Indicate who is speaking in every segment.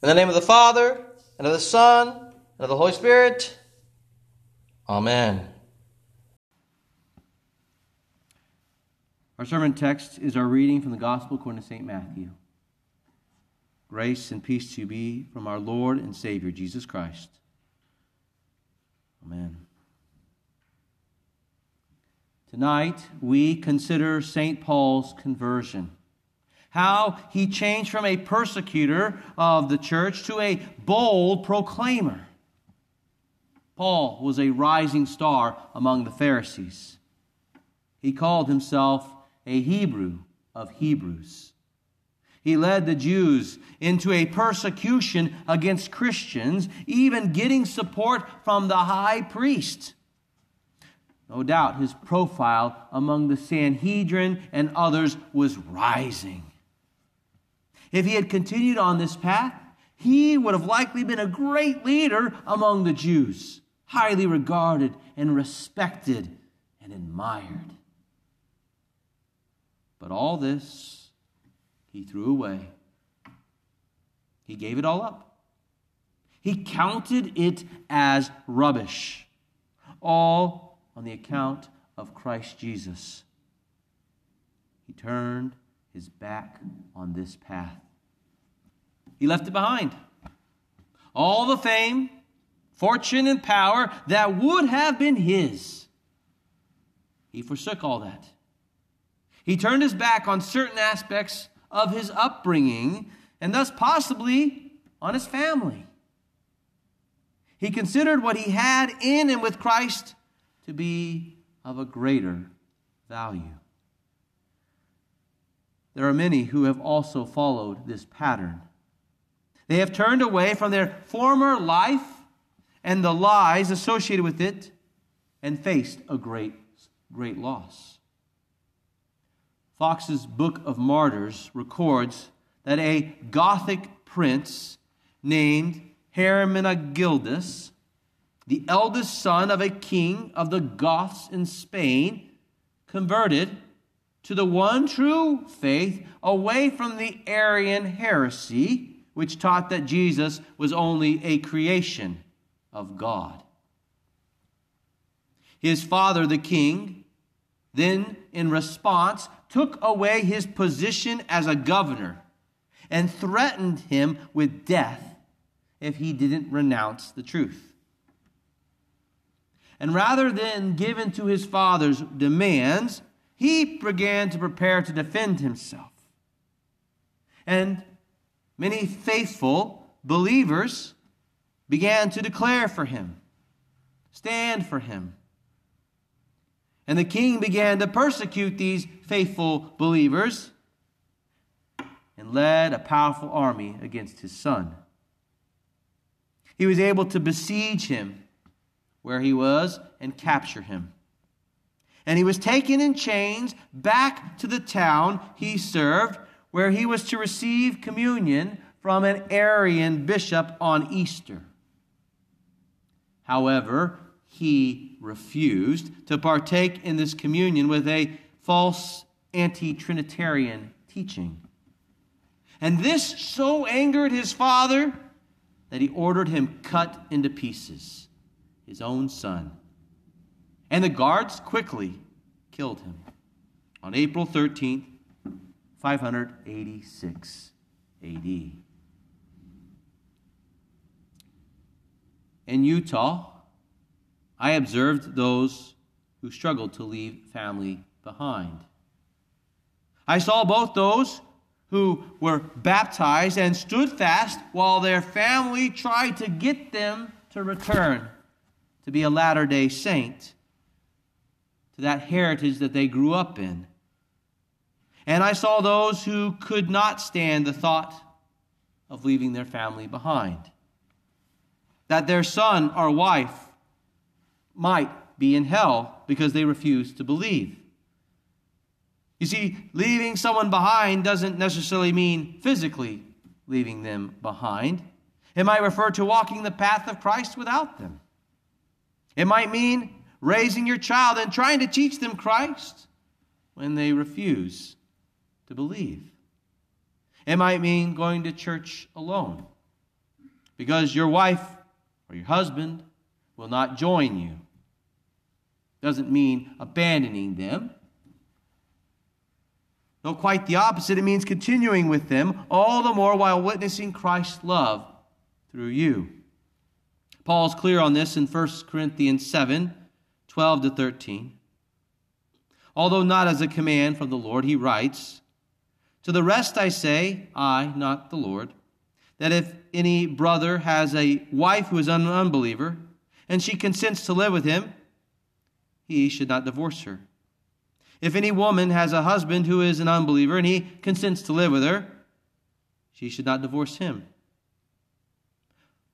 Speaker 1: In the name of the Father, and of the Son, and of the Holy Spirit. Amen.
Speaker 2: Our sermon text is our reading from the Gospel according to St. Matthew. Grace and peace to you be from our Lord and Savior, Jesus Christ. Amen. Tonight, we consider St. Paul's conversion. How he changed from a persecutor of the church to a bold proclaimer. Paul was a rising star among the Pharisees. He called himself a Hebrew of Hebrews. He led the Jews into a persecution against Christians, even getting support from the high priest. No doubt his profile among the Sanhedrin and others was rising. If he had continued on this path, he would have likely been a great leader among the Jews, highly regarded and respected and admired. But all this he threw away. He gave it all up. He counted it as rubbish, all on the account of Christ Jesus. He turned his back on this path. He left it behind. All the fame, fortune, and power that would have been his. He forsook all that. He turned his back on certain aspects of his upbringing and thus possibly on his family. He considered what he had in and with Christ to be of a greater value. There are many who have also followed this pattern. They have turned away from their former life and the lies associated with it and faced a great, great loss. Foxe's Book of Martyrs records that a Gothic prince named Hermenegildas, the eldest son of a king of the Goths in Spain, converted to the one true faith away from the Arian heresy, which taught that Jesus was only a creation of God. His father, the king, then, in response, took away his position as a governor and threatened him with death if he didn't renounce the truth. And rather than give in to his father's demands, he began to prepare to defend himself. And many faithful believers began to declare for him, stand for him. And the king began to persecute these faithful believers and led a powerful army against his son. He was able to besiege him where he was and capture him and he was taken in chains back to the town he served, where he was to receive communion from an Arian bishop on Easter. However, he refused to partake in this communion with a false anti Trinitarian teaching. And this so angered his father that he ordered him cut into pieces, his own son. And the guards quickly killed him on April 13th, 586 AD. In Utah, I observed those who struggled to leave family behind. I saw both those who were baptized and stood fast while their family tried to get them to return to be a Latter day Saint to that heritage that they grew up in. And I saw those who could not stand the thought of leaving their family behind. That their son or wife might be in hell because they refused to believe. You see, leaving someone behind doesn't necessarily mean physically leaving them behind. It might refer to walking the path of Christ without them. It might mean raising your child and trying to teach them Christ when they refuse to believe. It might mean going to church alone because your wife or your husband will not join you. Doesn't mean abandoning them. No, quite the opposite. It means continuing with them, all the more while witnessing Christ's love through you. Paul's clear on this in 1 Corinthians 7 12 to 13. Although not as a command from the Lord, he writes, To the rest I say, I, not the Lord, that if any brother has a wife who is an unbeliever, and she consents to live with him, he should not divorce her. If any woman has a husband who is an unbeliever and he consents to live with her, she should not divorce him.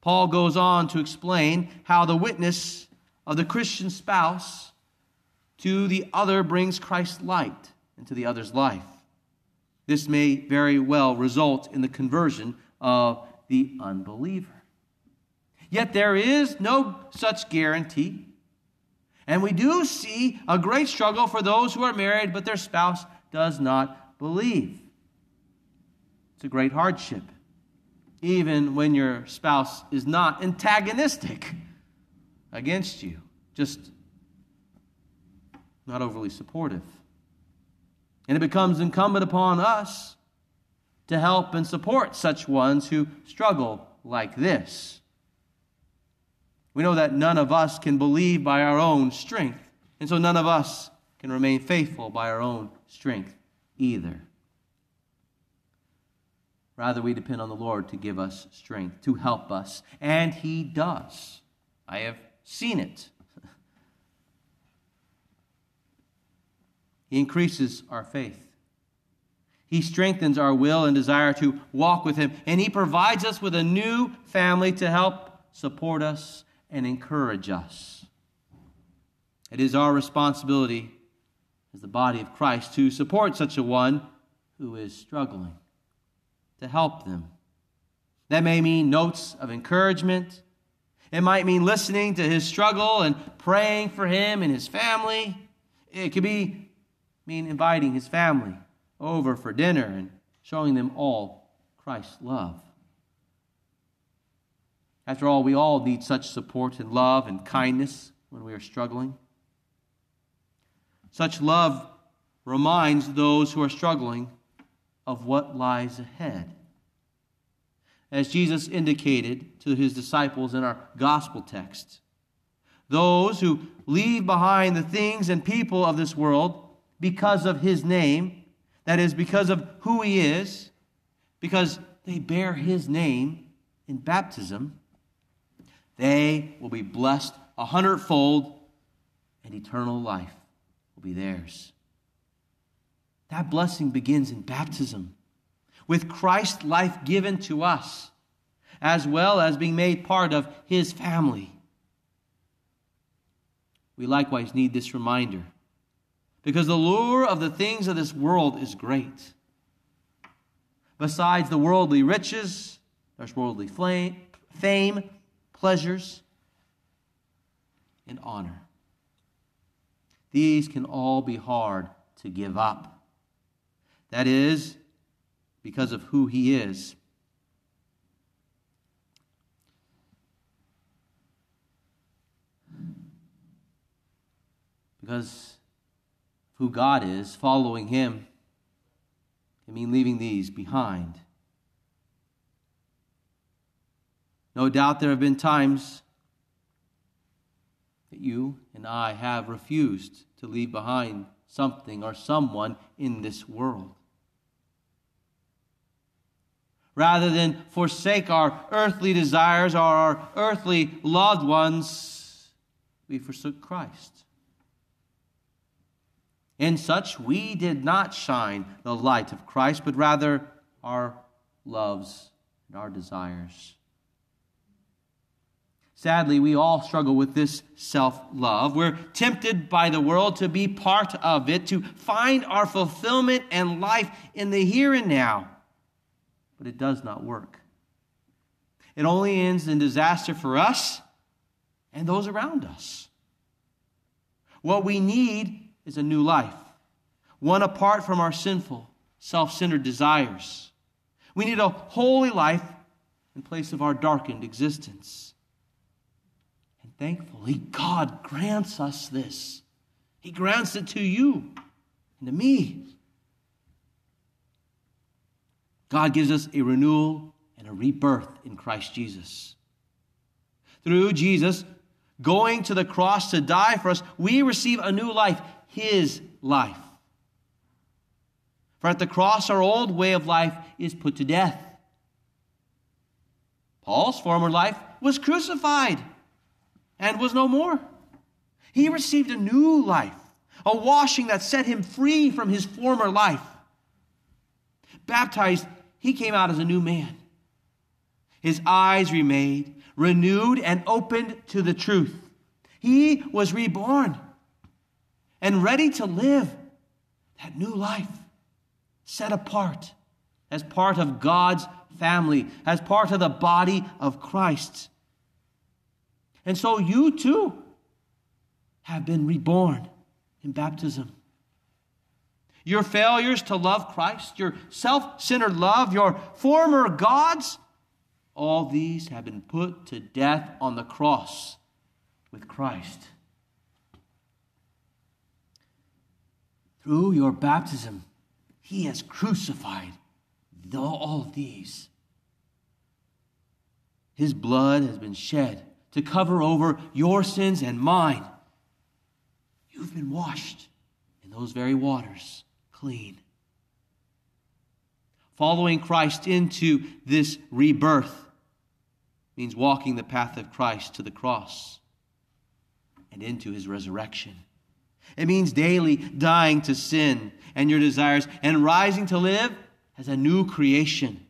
Speaker 2: Paul goes on to explain how the witness of the Christian spouse to the other brings Christ's light into the other's life. This may very well result in the conversion of the unbeliever. Yet there is no such guarantee and we do see a great struggle for those who are married, but their spouse does not believe. It's a great hardship, even when your spouse is not antagonistic against you, just not overly supportive. And it becomes incumbent upon us to help and support such ones who struggle like this. We know that none of us can believe by our own strength, and so none of us can remain faithful by our own strength either. Rather, we depend on the Lord to give us strength, to help us, and He does. I have seen it. he increases our faith. He strengthens our will and desire to walk with Him, and He provides us with a new family to help support us and encourage us. It is our responsibility as the body of Christ to support such a one who is struggling, to help them. That may mean notes of encouragement. It might mean listening to his struggle and praying for him and his family. It could be mean inviting his family over for dinner and showing them all Christ's love. After all, we all need such support and love and kindness when we are struggling. Such love reminds those who are struggling of what lies ahead. As Jesus indicated to his disciples in our gospel text, those who leave behind the things and people of this world because of his name, that is, because of who he is, because they bear his name in baptism, they will be blessed a hundredfold, and eternal life will be theirs. That blessing begins in baptism, with Christ's life given to us, as well as being made part of his family. We likewise need this reminder because the lure of the things of this world is great. Besides the worldly riches, there's worldly fame, pleasures, and honor. These can all be hard to give up. That is, because of who He is. Because of who God is, following Him can mean leaving these behind. No doubt there have been times that you and I have refused to leave behind something or someone in this world. Rather than forsake our earthly desires or our earthly loved ones, we forsook Christ. In such, we did not shine the light of Christ, but rather our loves and our desires. Sadly, we all struggle with this self love. We're tempted by the world to be part of it, to find our fulfillment and life in the here and now. But it does not work. It only ends in disaster for us and those around us. What we need is a new life, one apart from our sinful, self centered desires. We need a holy life in place of our darkened existence. And thankfully, God grants us this. He grants it to you and to me. God gives us a renewal and a rebirth in Christ Jesus. Through Jesus going to the cross to die for us, we receive a new life, His life. For at the cross, our old way of life is put to death. Paul's former life was crucified and was no more. He received a new life, a washing that set him free from his former life. Baptized, he came out as a new man. His eyes remained renewed and opened to the truth. He was reborn and ready to live that new life, set apart as part of God's family, as part of the body of Christ. And so you too have been reborn in baptism. Your failures to love Christ, your self centered love, your former gods, all these have been put to death on the cross with Christ. Through your baptism, He has crucified all of these. His blood has been shed to cover over your sins and mine. You've been washed in those very waters clean. Following Christ into this rebirth means walking the path of Christ to the cross and into his resurrection. It means daily dying to sin and your desires and rising to live as a new creation,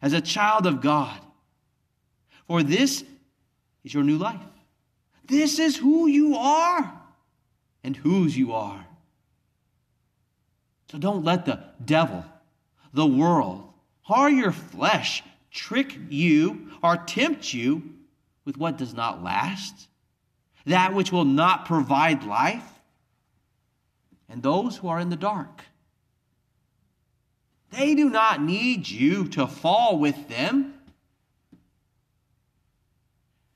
Speaker 2: as a child of God. For this is your new life. This is who you are and whose you are. So don't let the devil, the world, or your flesh trick you or tempt you with what does not last, that which will not provide life, and those who are in the dark. They do not need you to fall with them.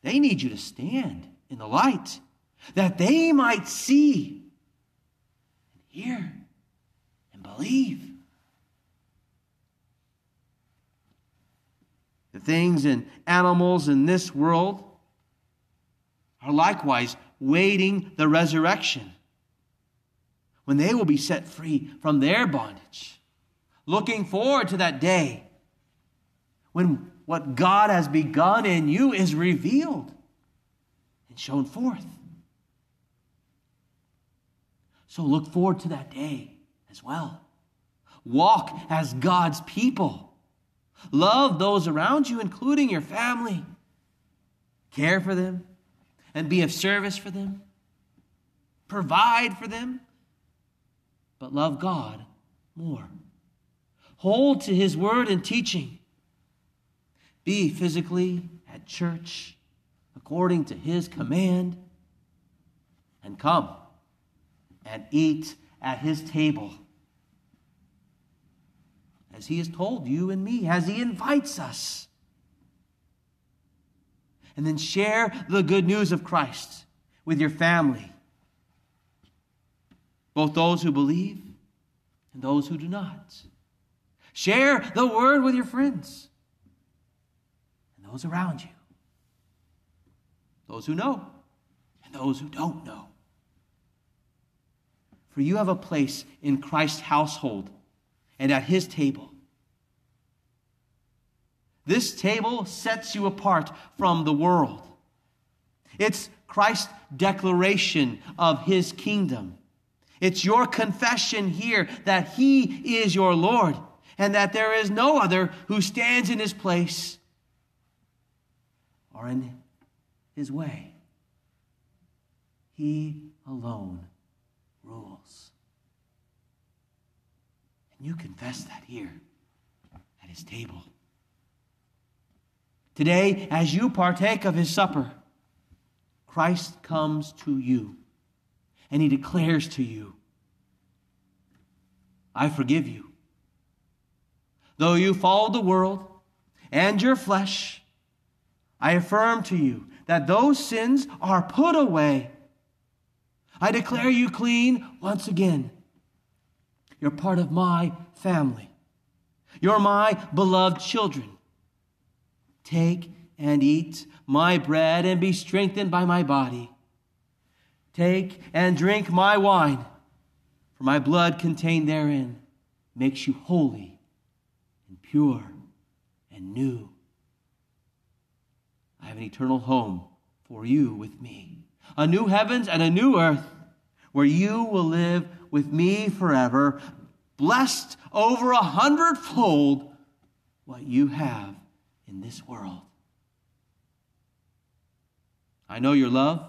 Speaker 2: They need you to stand in the light that they might see and hear believe. The things and animals in this world are likewise waiting the resurrection when they will be set free from their bondage. Looking forward to that day when what God has begun in you is revealed and shown forth. So look forward to that day as well. Walk as God's people Love those around you, including your family. Care for them and be of service for them. Provide for them. But love God more. Hold to His word and teaching. Be physically at church according to His command. And come and eat at His table as He has told you and me, as He invites us. And then share the good news of Christ with your family, both those who believe and those who do not. Share the word with your friends and those around you, those who know and those who don't know. For you have a place in Christ's household and at his table. This table sets you apart from the world. It's Christ's declaration of his kingdom. It's your confession here that he is your Lord and that there is no other who stands in his place or in his way. He alone rules. You confess that here at his table. Today, as you partake of his supper, Christ comes to you and he declares to you, I forgive you. Though you followed the world and your flesh I affirm to you that those sins are put away. I declare you clean once again. You're part of my family. You're my beloved children. Take and eat my bread and be strengthened by my body. Take and drink my wine, for my blood contained therein makes you holy and pure and new. I have an eternal home for you with me, a new heavens and a new earth where you will live with me forever, blessed over a hundredfold what you have in this world. I know your love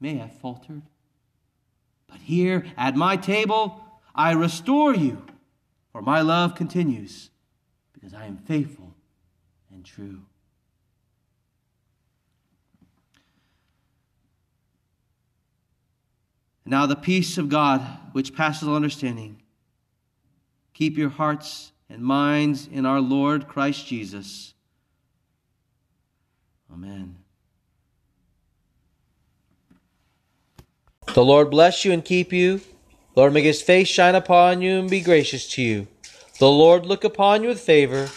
Speaker 2: may have faltered, but here at my table I restore you, for my love continues because I am faithful and true. Now, the peace of God, which passes all understanding, keep your hearts and minds in our Lord Christ Jesus. Amen.
Speaker 1: The Lord bless you and keep you. Lord, make his face shine upon you and be gracious to you. The Lord look upon you with favor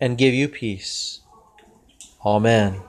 Speaker 1: and give you peace. Amen.